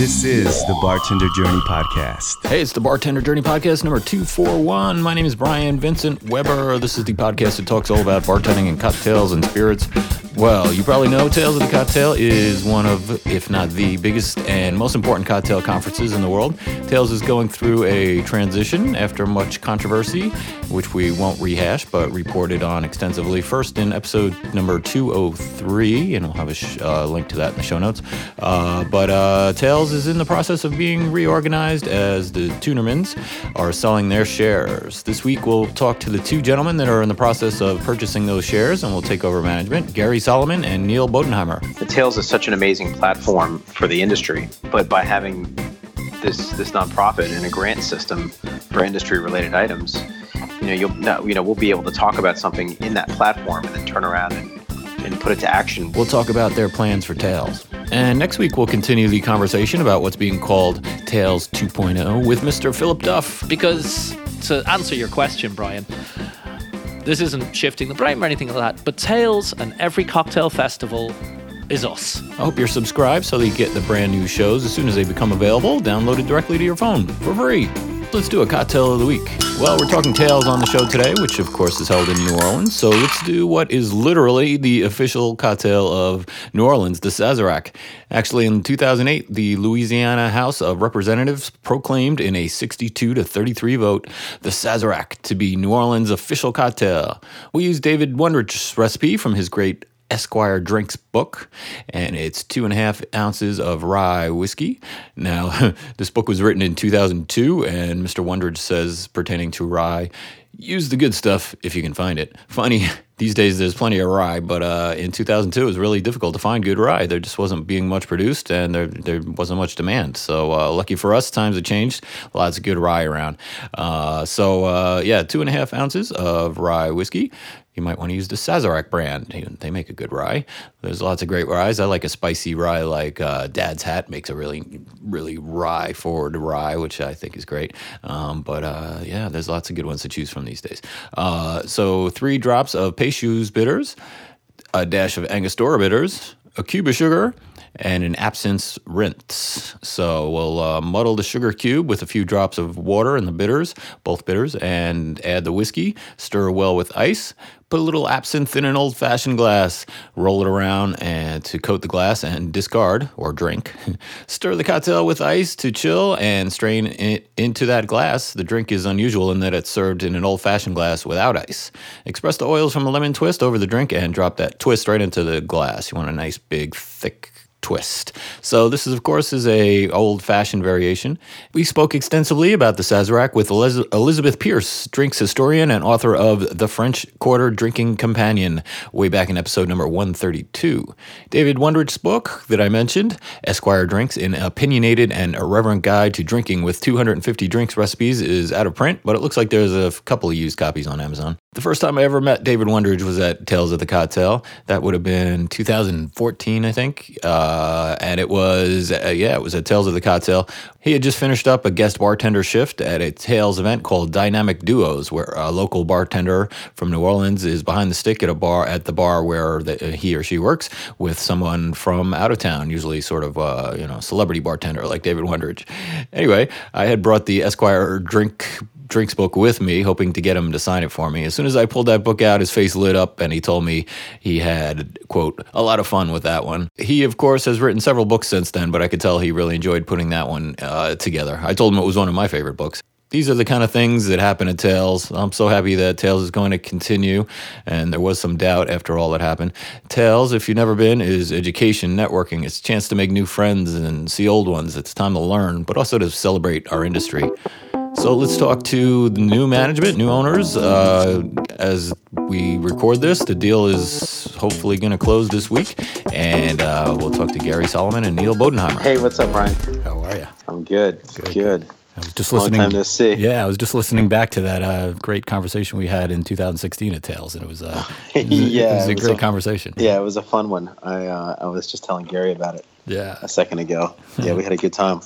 This is the Bartender Journey Podcast. Hey, it's the Bartender Journey Podcast number 241. My name is Brian Vincent Weber. This is the podcast that talks all about bartending and cocktails and spirits. Well, you probably know Tales of the Cocktail is one of, if not the biggest and most important cocktail conferences in the world. Tales is going through a transition after much controversy, which we won't rehash, but reported on extensively. First in episode number 203, and we'll have a sh- uh, link to that in the show notes. Uh, but uh, Tales is in the process of being reorganized as the Tuennermans are selling their shares. This week, we'll talk to the two gentlemen that are in the process of purchasing those shares, and we'll take over management. Gary Solomon and Neil Bodenheimer. The Tales is such an amazing platform for the industry, but by having this this nonprofit and a grant system for industry related items, you know, you'll not, you know we'll be able to talk about something in that platform and then turn around and, and put it to action. We'll talk about their plans for Tales. And next week, we'll continue the conversation about what's being called Tales 2.0 with Mr. Philip Duff. Because to answer your question, Brian, this isn't shifting the blame or anything like that, but Tales and every cocktail festival is us. I hope you're subscribed so that you get the brand new shows as soon as they become available, downloaded directly to your phone for free. Let's do a cocktail of the week. Well, we're talking Tales on the show today, which of course is held in New Orleans. So let's do what is literally the official cocktail of New Orleans, the Sazerac. Actually, in 2008, the Louisiana House of Representatives proclaimed in a 62 to 33 vote the Sazerac to be New Orleans' official cocktail. We use David Wondrich's recipe from his great Esquire Drinks book, and it's two and a half ounces of rye whiskey. Now, this book was written in 2002, and Mr. Wondrich says, pertaining to rye, use the good stuff if you can find it. Funny, these days there's plenty of rye, but uh, in 2002 it was really difficult to find good rye. There just wasn't being much produced, and there there wasn't much demand. So uh, lucky for us, times have changed. Lots of good rye around. Uh, so uh, yeah, two and a half ounces of rye whiskey. You might want to use the Sazerac brand. They make a good rye. There's lots of great ryes. I like a spicy rye, like uh, Dad's Hat makes a really, really rye forward rye, which I think is great. Um, but uh, yeah, there's lots of good ones to choose from these days. Uh, so three drops of Peychaud's bitters, a dash of Angostura bitters, a cube of sugar, and an absinthe rinse. So we'll uh, muddle the sugar cube with a few drops of water and the bitters, both bitters, and add the whiskey. Stir well with ice. Put a little absinthe in an old fashioned glass, roll it around and to coat the glass and discard or drink. Stir the cocktail with ice to chill and strain it into that glass. The drink is unusual in that it's served in an old fashioned glass without ice. Express the oils from a lemon twist over the drink and drop that twist right into the glass. You want a nice, big, thick twist. So this is of course is a old-fashioned variation. We spoke extensively about the Sazerac with Eliz- Elizabeth Pearce, drinks historian and author of The French Quarter Drinking Companion, way back in episode number 132. David Wondrich's book that I mentioned, Esquire Drinks, an opinionated and irreverent guide to drinking with 250 drinks recipes is out of print, but it looks like there's a couple of used copies on Amazon. The first time I ever met David Wondrich was at Tales of the Cocktail. That would have been 2014, I think. Uh, and it was, uh, yeah, it was at Tales of the Cocktail. He had just finished up a guest bartender shift at a Tales event called Dynamic Duos, where a local bartender from New Orleans is behind the stick at a bar, at the bar where the, he or she works with someone from out of town, usually sort of, uh, you know, celebrity bartender like David Wondrich. Anyway, I had brought the Esquire drink drinks book with me, hoping to get him to sign it for me. As soon as I pulled that book out, his face lit up and he told me he had, quote, a lot of fun with that one. He, of course, has written several books since then, but I could tell he really enjoyed putting that one uh, together. I told him it was one of my favorite books. These are the kind of things that happen at Tales. I'm so happy that Tales is going to continue, and there was some doubt after all that happened. Tales, if you've never been, is education, networking. It's a chance to make new friends and see old ones. It's time to learn, but also to celebrate our industry. So let's talk to the new management, new owners. Uh, as we record this, the deal is hopefully going to close this week, and uh, we'll talk to Gary Solomon and Neil Bodenheimer. Hey, what's up, Brian? How are you? I'm good. Good. I was just Long listening. time to see. Yeah, I was just listening back to that uh, great conversation we had in 2016 at Tales, and it was, uh, it was, Yeah, it was a it was great a- conversation. Yeah, it was a fun one. I uh, I was just telling Gary about it yeah. a second ago. Yeah, we had a good time.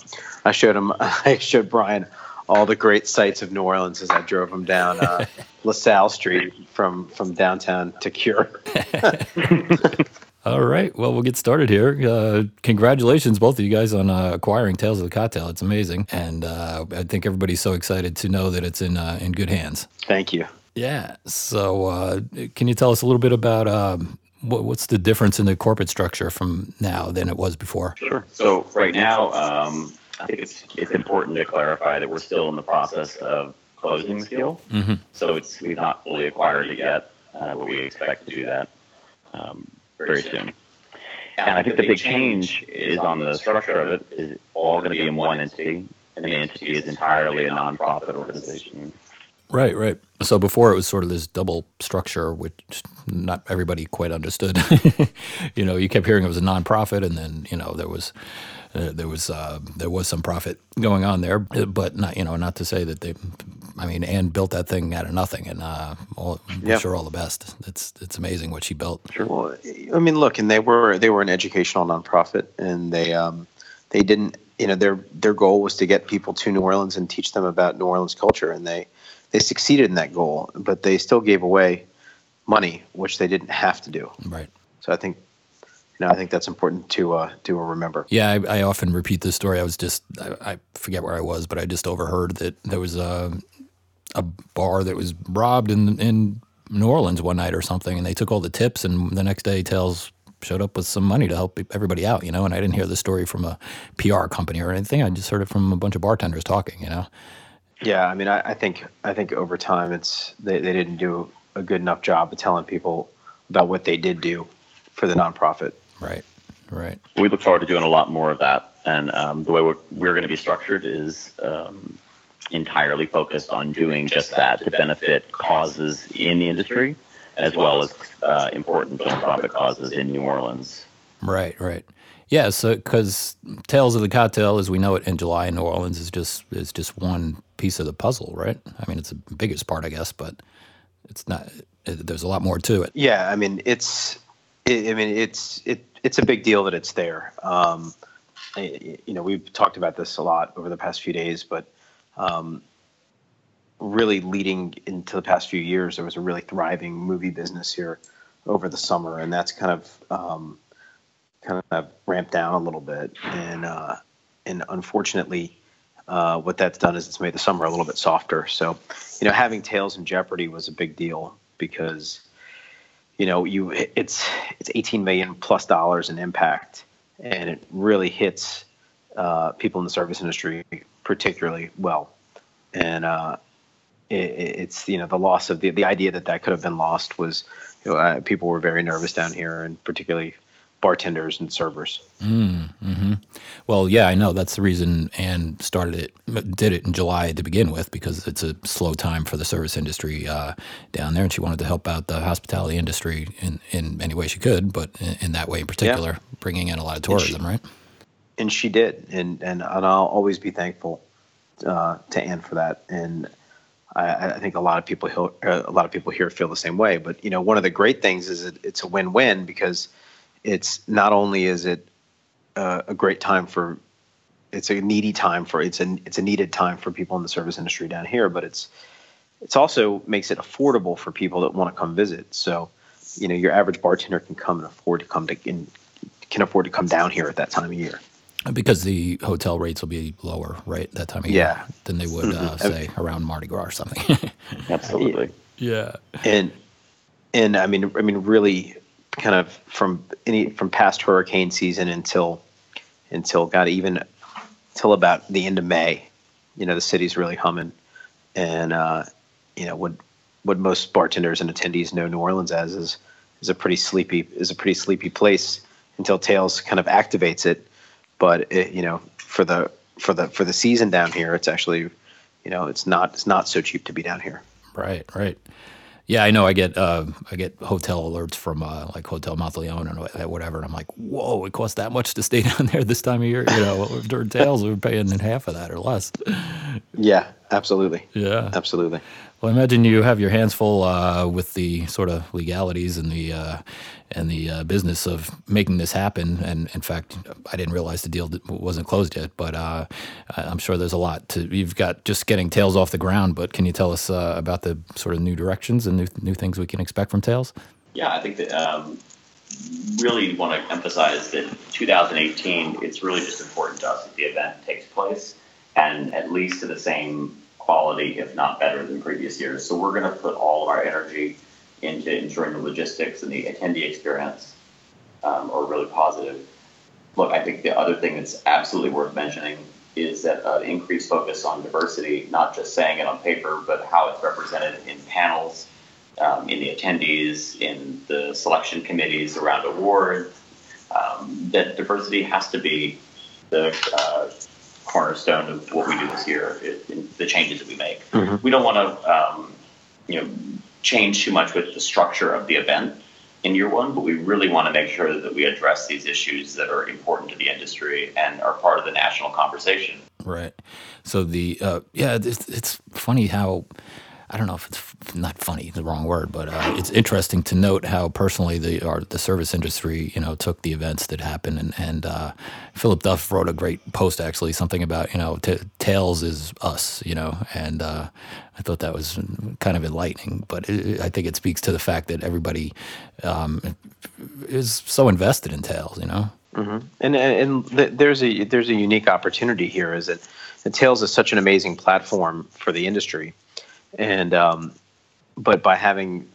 I showed him. I showed Brian all the great sights of New Orleans as I drove them down uh, LaSalle Street from from downtown to Cure. All right. Well, we'll get started here. Uh, congratulations, both of you guys, on uh, acquiring Tales of the Cocktail. It's amazing, and uh, I think everybody's so excited to know that it's in uh, in good hands. Thank you. Yeah. So, uh, can you tell us a little bit about um, what, what's the difference in the corporate structure from now than it was before? Sure. So right now, um, I think it's it's important to clarify that we're still in the process of closing the deal. Mm-hmm. So it's we've not fully acquired it yet, uh, but we expect to do that um, very soon. And I think the big change is on the structure of it is all going to be in one entity, and the entity is entirely a nonprofit organization. Right, right. So before it was sort of this double structure, which not everybody quite understood. you know, you kept hearing it was a nonprofit, and then you know there was uh, there was uh, there was some profit going on there, but not you know not to say that they. I mean, Anne built that thing out of nothing, and uh, all, Yeah. wish her all the best. It's it's amazing what she built. Well, I mean, look, and they were they were an educational nonprofit, and they um, they didn't, you know, their their goal was to get people to New Orleans and teach them about New Orleans culture, and they they succeeded in that goal, but they still gave away money, which they didn't have to do. Right. So I think, you know, I think that's important to uh, to remember. Yeah, I, I often repeat this story. I was just, I, I forget where I was, but I just overheard that there was a, a bar that was robbed in, in New Orleans one night or something, and they took all the tips, and the next day Tales showed up with some money to help everybody out, you know. And I didn't hear the story from a PR company or anything. I just heard it from a bunch of bartenders talking, you know. Yeah, I mean, I, I think I think over time, it's they, they didn't do a good enough job of telling people about what they did do for the nonprofit. Right, right. We look forward to doing a lot more of that, and um, the way we're, we're going to be structured is um, entirely focused on doing just that to benefit causes in the industry, as well as uh, important nonprofit causes in New Orleans. Right, right. Yeah, so because Tales of the Cocktail, as we know it in July in New Orleans, is just is just one piece of the puzzle, right? I mean, it's the biggest part, I guess, but it's not. It, there's a lot more to it. Yeah, I mean, it's, I I mean, it's it it's a big deal that it's there. Um, I- you know, we've talked about this a lot over the past few days, but um, really leading into the past few years, there was a really thriving movie business here over the summer, and that's kind of um, kind of ramped down a little bit, and uh, and unfortunately, uh, what that's done is it's made the summer a little bit softer. So, you know, having Tales in Jeopardy was a big deal because, you know, you it's it's 18 million plus dollars in impact, and it really hits uh, people in the service industry particularly well, and uh, it, it's you know the loss of the the idea that that could have been lost was, you know, uh, people were very nervous down here, and particularly bartenders and servers. Well, yeah, I know that's the reason Anne started it, did it in July to begin with, because it's a slow time for the service industry uh, down there, and she wanted to help out the hospitality industry in, in any way she could, but in, in that way in particular, bringing in a lot of And she- tourism, right? and she did, and and, and I'll always be thankful uh, to Anne for that. And I, I think a lot of people uh, a lot of people here feel the same way. But you know, one of the great things is it, it's a win-win because it's not only is it uh, a great time for it's a needy time for it's a it's a needed time for people in the service industry down here, but it's it's also makes it affordable for people that want to come visit. So, you know, your average bartender can come and afford to come to in, can afford to come down here at that time of year. Because the hotel rates will be lower, right, that time of year Yeah. than they would, uh, Mhm. say, around Mardi Gras or something. Absolutely. yeah. and and I mean I mean really kind of from any from past hurricane season until until God even till about the end of May, you know the city's really humming, and uh, you know what what most bartenders and attendees know New Orleans as is is a pretty sleepy is a pretty sleepy place until Tales kind of activates it, but it, you know for the for the for the season down here it's actually you know it's not it's not so cheap to be down here. Right, right. Yeah, I know. I get uh, I get hotel alerts from uh, like Hotel Monteleone and wha- whatever, and I'm like, whoa, it costs that much to stay down there this time of year. You know, during Tales, we're paying half of that or less. Yeah, absolutely. Yeah. Absolutely. Well, I imagine you have your hands full uh, with the sort of legalities and the uh, and the uh, business of making this happen. And in fact, I didn't realize the deal wasn't closed yet. But uh, I'm sure there's a lot to. You've got just getting Tales off the ground. But can you tell us uh, about the sort of new directions and new new things we can expect from Tales? Yeah, I think that um, really want to emphasize that 2018, it's really just important to us that the event takes place and at least to the same quality, if not better than previous years. So we're going to put all of our energy into ensuring the logistics and the attendee experience um, are really positive. Look, I think the other thing that's absolutely worth mentioning is that uh, increased focus on diversity, not just saying it on paper, but how it's represented in panels, um, in the attendees, in the selection committees around awards. Um, that diversity has to be the uh, cornerstone of what we do this year, it, the changes that we make. Mm-hmm. We don't want to, um, you know, change too much with the structure of the event in year one, but we really want to make sure that we address these issues that are important to the industry and are part of the national conversation. Right. So the uh, yeah, it's, it's funny how I don't know if it's not funny, the wrong word, but uh, it's interesting to note how personally the the service industry, you know, took the events that happened. And, and uh, Philip Duff wrote a great post, actually, something about, you know, t- Tales is us, you know, and uh, I thought that was kind of enlightening. But it, I think it speaks to the fact that everybody um, is so invested in Tales, you know. Mm-hmm. And and there's a there's a unique opportunity here. Is that Tales is such an amazing platform for the industry and um, but by having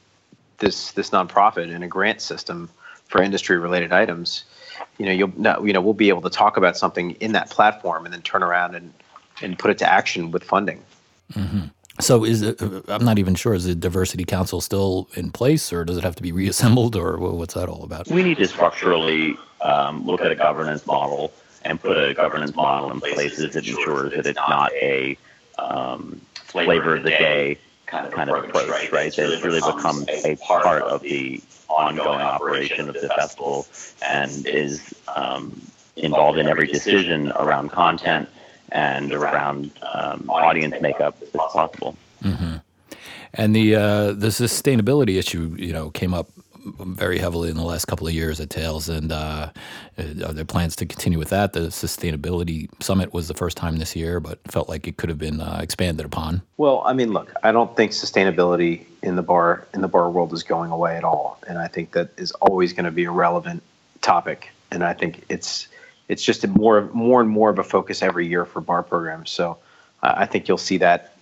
this this nonprofit and a grant system for industry related items, you know you'll not, you know we'll be able to talk about something in that platform and then turn around and and put it to action with funding. Mm-hmm. So is it, I'm not even sure. Is the diversity council still in place, or does it have to be reassembled, or what's that all about? We need to structurally um, look at a governance model and put a governance model in place that ensures that it's not a um, flavor of the day kind of, kind of approach, right? right? That it's really become a part of the ongoing operation of the festival and is um, involved in every decision around content and around um, audience makeup as possible. Mm-hmm. And the uh, the sustainability issue, you know, came up very heavily in the last couple of years at Tales, and uh, are there plans to continue with that? The sustainability summit was the first time this year, but felt like it could have been uh, expanded upon. Well, I mean, look, I don't think sustainability in the bar in the bar world is going away at all, and I think that is always going to be a relevant topic, and I think it's it's just more more and more of a focus every year for bar programs. So I think you'll see that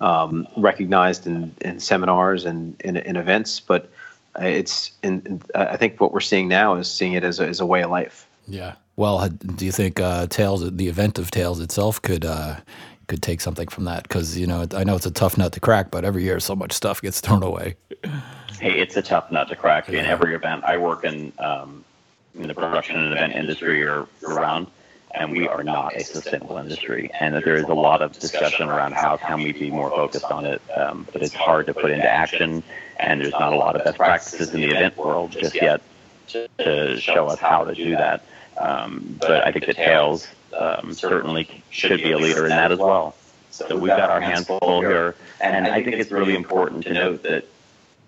um, recognized in, in seminars and in, in events, but it's and I think what we're seeing now is seeing it as a, as a way of life. Yeah. Well, do you think uh, Tales, the event of Tales itself, could uh, could take something from that? Because you know, I know it's a tough nut to crack, but every year so much stuff gets thrown away. Hey, it's a tough nut to crack in every event. I work in um, in the production and event industry year around, and we are not a sustainable industry. And that there is a lot of discussion around how can we be more focused on it, um, but it's hard to put into action and there's not a lot of best practices in the event world just yet to show us how to do that. Um, but I think the Tales um, certainly should be a leader in that as well. So we've got our hands full here, and I think it's really important to note that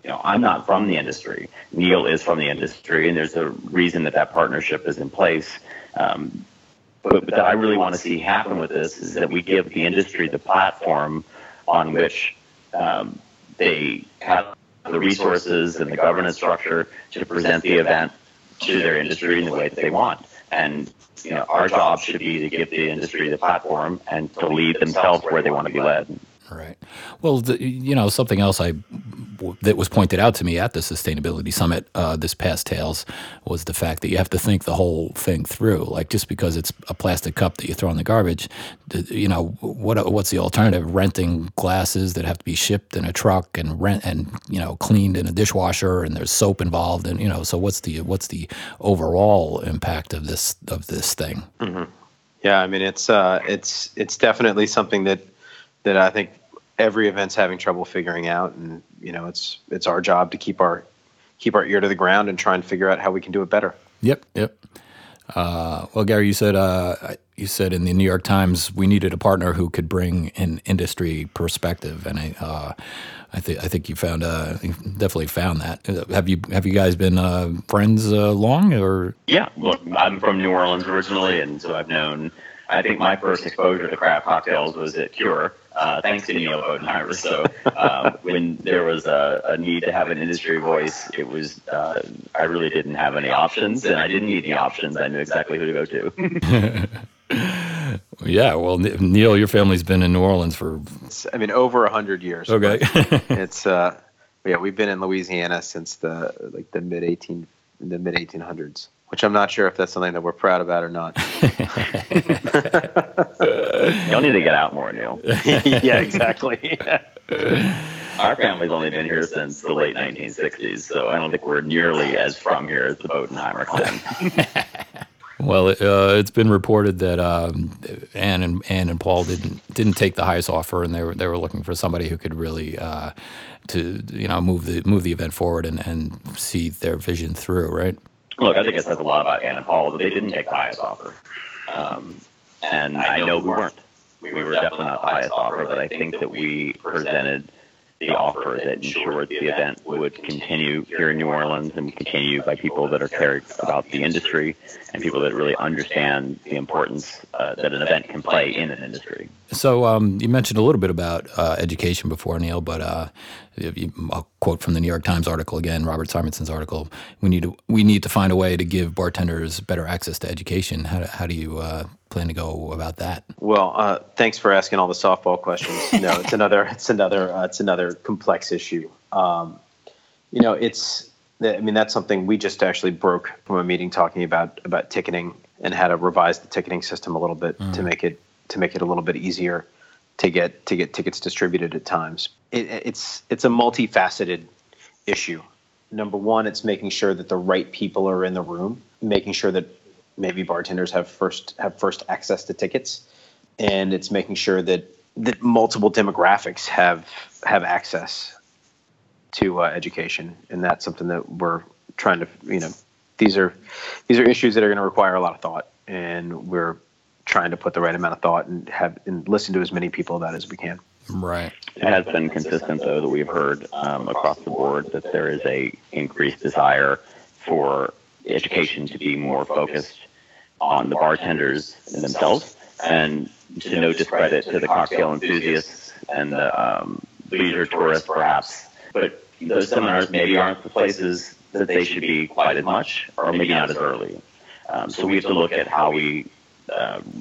you know I'm not from the industry. Neil is from the industry, and there's a reason that that partnership is in place. Um, but, that I really want to see happen with this is that we give the industry the platform on which um, they have the resources and the governance structure to present the event to their industry in the way that they want. And you know, our job should be to give the industry the platform and to lead themselves where they want to be led. Right. Well, the, you know, something else I that was pointed out to me at the sustainability summit uh, this past Tales was the fact that you have to think the whole thing through. Like just because it's a plastic cup that you throw in the garbage, you know, what what's the alternative? Renting glasses that have to be shipped in a truck and rent and you know cleaned in a dishwasher, and there's soap involved, and you know, so what's the what's the overall impact of this of this thing? Mm-hmm. Yeah, I mean, it's uh, it's it's definitely something that that I think every event's having trouble figuring out, and you know it's it's our job to keep our keep our ear to the ground and try and figure out how we can do it better. Yep, yep. Uh, well, Gary, you said uh, you said in the New York Times we needed a partner who could bring an industry perspective, and I, uh, I think I think you found uh, you definitely found that. Have you have you guys been uh, friends uh, long or? Yeah, look, I'm from New Orleans originally, and so I've known I think my first exposure to craft cocktails was at Cure, uh, thanks to Neil Bodenheimer. So um, when there was a, a, need to have an industry voice, it was uh, I really didn't have any options, and I didn't need any options. I knew exactly who to go to. yeah, well, Neil, your family's been in New Orleans for I mean over a hundred years. Okay, it's uh, yeah, we've been in Louisiana since the like the mid eighteen the mid eighteen hundreds which I'm not sure if that's something that we're proud about or not. You'll need to get out more, Neil. yeah, exactly. Our family's only been here since the late 1960s, so I don't think we're nearly as from here as the Bodenheimer clan. Well, uh, it's been reported that um, Anne and Anne and Paul didn't didn't take the highest offer, and they were they were looking for somebody who could really uh, to you know move the move the event forward and, and see their vision through, right? Look, I think it says a lot about Anna Paul that they didn't take the highest offer. Um, and I know we weren't. We were definitely not the highest offer, but I think that we presented the offer that ensured the event would continue here in New Orleans and continue by people that are cared about the industry and people that really understand the importance uh, that an event can play in an industry. So um, you mentioned a little bit about uh, education before, Neil, but uh, a quote from the New York Times article again, Robert Simonson's article. We need to we need to find a way to give bartenders better access to education. How do, how do you uh, plan to go about that? Well, uh, thanks for asking all the softball questions. No, it's another it's another uh, it's another complex issue. Um, you know, it's I mean that's something we just actually broke from a meeting talking about about ticketing and how to revise the ticketing system a little bit mm. to make it to make it a little bit easier to get to get tickets distributed at times. It, it's it's a multifaceted issue. Number one, it's making sure that the right people are in the room, making sure that maybe bartenders have first have first access to tickets, and it's making sure that that multiple demographics have have access to uh, education, and that's something that we're trying to you know these are these are issues that are going to require a lot of thought, and we're trying to put the right amount of thought and have and listen to as many people about it as we can. Right. It has been consistent though that we've heard um, across the board that there is a increased desire for education to be more focused on the bartenders themselves, and to no discredit to the cocktail enthusiasts and the um, leisure tourists, perhaps. But those seminars maybe aren't the places that they should be quite as much, or maybe not as early. Um, so we have to look at how we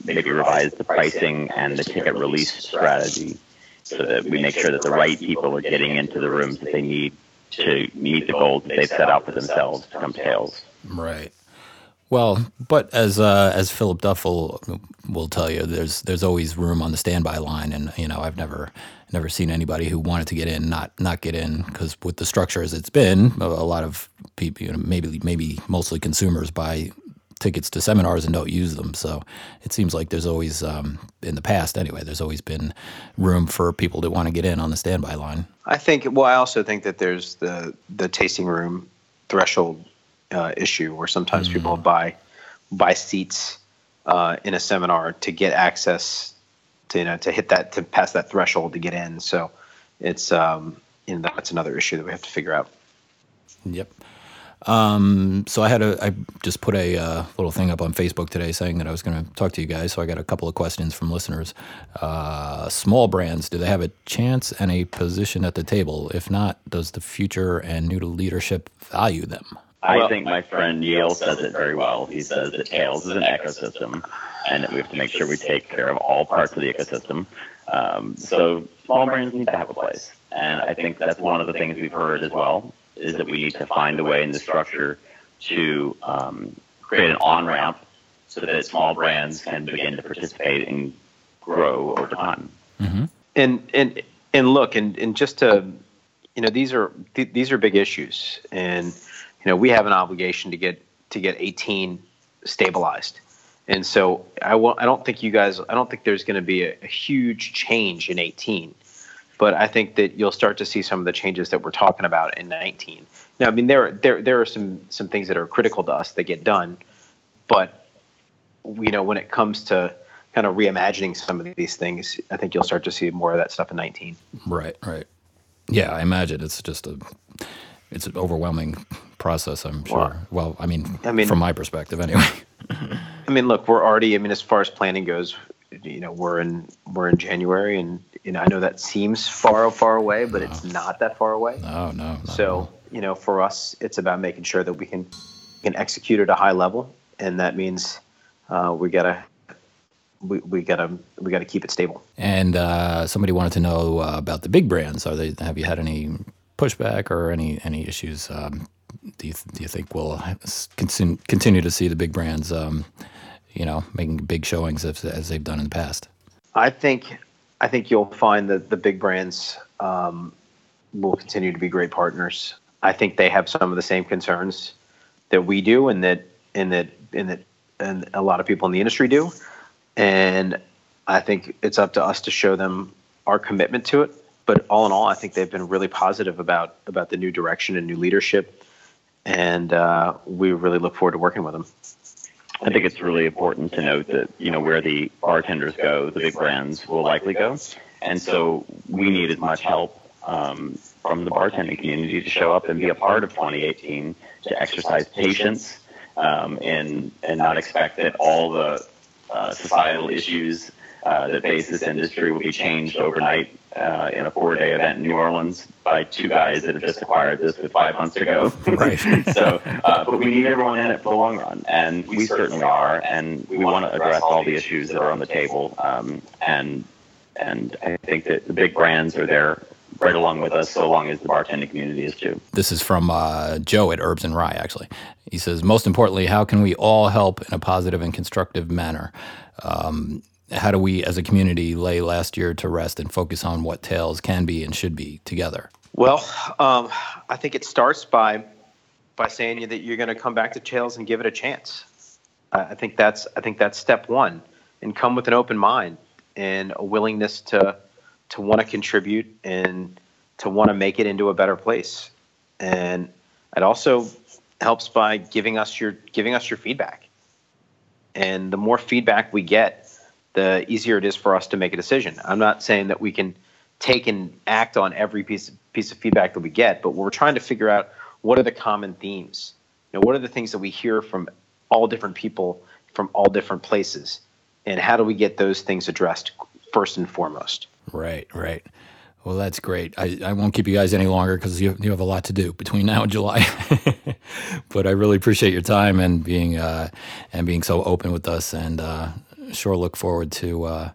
maybe revise the pricing and the ticket release strategy so that we make sure that the right people are getting into the rooms that they need to meet the goals that they've set out for themselves to come to Tales. Right. Well, but as uh, as Philip Duffel will tell you, there's there's always room on the standby line, and you know I've never never seen anybody who wanted to get in not not get in because with the structure as it's been, a, a lot of people, you know, maybe maybe mostly consumers buy tickets to seminars and don't use them. So it seems like there's always, um, in the past anyway, there's always been room for people to want to get in on the standby line. I think. Well, I also think that there's the the tasting room threshold uh, issue where sometimes mm people buy buy seats uh, in a seminar to get access to you know to hit that to pass that threshold to get in. So it's um, you know that's another issue that we have to figure out. Yep. Um, so I had a, I just put a uh, little thing up on Facebook today saying that I was going to talk to you guys. So I got a couple of questions from listeners. Uh, small brands, do they have a chance and a position at the table? If not, does the future and new leadership value them? I think my friend Yale says it very well. He says that Tales is an ecosystem, and that we have to make sure we take care of all parts of the ecosystem. Um, so small brands need to have a place, and I think that's one of the things we've heard as well is that we need to find a way in the structure to um, create an on ramp so that small brands can begin to participate and grow over time. Mm-hmm. And and and look, and and just to you know these are th- these are big issues, and you know we have an obligation to get to get 18 stabilized. And so I, w- I don't think you guys I don't think there's going to be a, a huge change in 18 but I think that you'll start to see some of the changes that we're talking about in 19. Now, I mean, there there there are some some things that are critical to us that get done, but you know, when it comes to kind of reimagining some of these things, I think you'll start to see more of that stuff in 19. Right, right. Yeah, I imagine it's just a it's an overwhelming process. I'm sure. Well, well I mean, I mean, from my perspective, anyway. I mean, look, we're already. I mean, as far as planning goes, you know, we're in we're in January, and you know, I know that seems far far away, but it's not that far away. No, no. So you know, for us, it's about making sure that we can can execute at a high level, and that means uh, we gotta we, we gotta we gotta keep it stable. And uh, somebody wanted to know uh, about the big brands. Are they? Have you had any pushback or any any issues? Um, do you do you think we'll continue continue to see the big brands, um, you know, making big showings as, as they've done in the past? I think I think you'll find that the big brands um, will continue to be great partners. I think they have some of the same concerns that we do, and that and that and that and a lot of people in the industry do. And I think it's up to us to show them our commitment to it. But all in all, I think they've been really positive about about the new direction and new leadership, and uh, we really look forward to working with them. I think it's really important to note that you know where the bartenders go, the big brands will likely go, and so we need as much help um, from the bartending community to show up and be a part of 2018, to exercise patience, um, and and not expect that all the uh, societal issues uh, that face this industry will be changed overnight uh, in a four-day event in New Orleans by two guys that have just acquired this with five months ago. Right. so, uh, but we need everyone in it for the long run, and we certainly are, and we want to address all the issues that are on the table. Um, and and I think that the big brands are there right along with us, so long as the bartending community is too. This is from uh, Joe at Herbs and Rye, actually. He says, most importantly, how can we all help in a positive and constructive manner? Um, how do we, as a community, lay last year to rest and focus on what Tales can be and should be together? Well, um, I think it starts by by saying that you're going to come back to Tales and give it a chance. I I think that's I think that's step one, and come with an open mind and a willingness to to want to contribute and to want to make it into a better place. And it also helps by giving us your giving us your feedback. And the more feedback we get, the easier it is for us to make a decision. I'm not saying that we can take and act on every piece piece of feedback that we get, but we're trying to figure out what are the common themes. You know, what are the things that we hear from all different people from all different places, and how do we get those things addressed first and foremost? Right, right. Well, that's great. I, I won't keep you guys any longer because you, you have a lot to do between now and July. but I really appreciate your time and being uh, and being so open with us, and uh, sure look forward to uh,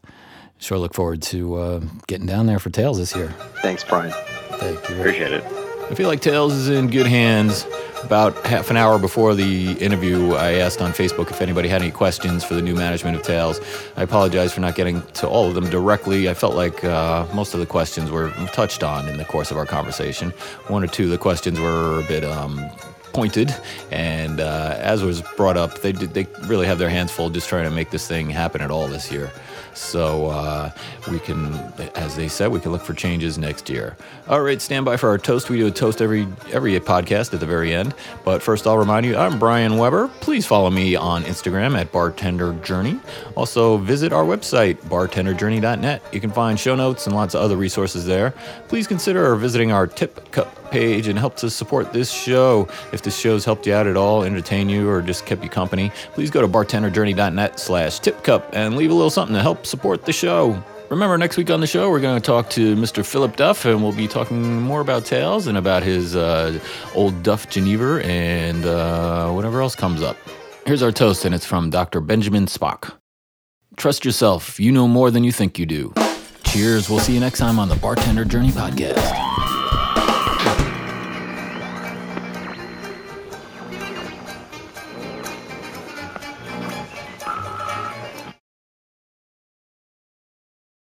sure look forward to uh, getting down there for Tales this year. Thanks, Brian. Thank you. Appreciate it. I feel like Tales is in good hands. About half an hour before the interview, I asked on Facebook if anybody had any questions for the new management of Tales. I apologize for not getting to all of them directly. I felt like uh, most of the questions were touched on in the course of our conversation. One or two of the questions were a bit um, pointed, and uh, as was brought up, they did, they really have their hands full just trying to make this thing happen at all this year. So uh, we can, as they said, we can look for changes next year. All right, stand by for our toast. We do a toast every every podcast at the very end. But first, I'll remind you, I'm Brian Weber. Please follow me on Instagram at Bartender Journey. Also, visit our website bartenderjourney.net. You can find show notes and lots of other resources there. Please consider visiting our tip cup page and help to support this show. If this show's helped you out at all, entertain you, or just kept you company, please go to bartenderjourney.net slash tip cup and leave a little something to help support the show. Remember, next week on the show, we're going to talk to Mr. Philip Duff, and we'll be talking more about Tales and about his uh, old Duff Genever and uh, whatever else comes up. Here's our toast, and it's from Dr. Benjamin Spock. Trust yourself. You know more than you think you do. Cheers. We'll see you next time on the Bartender Journey Podcast.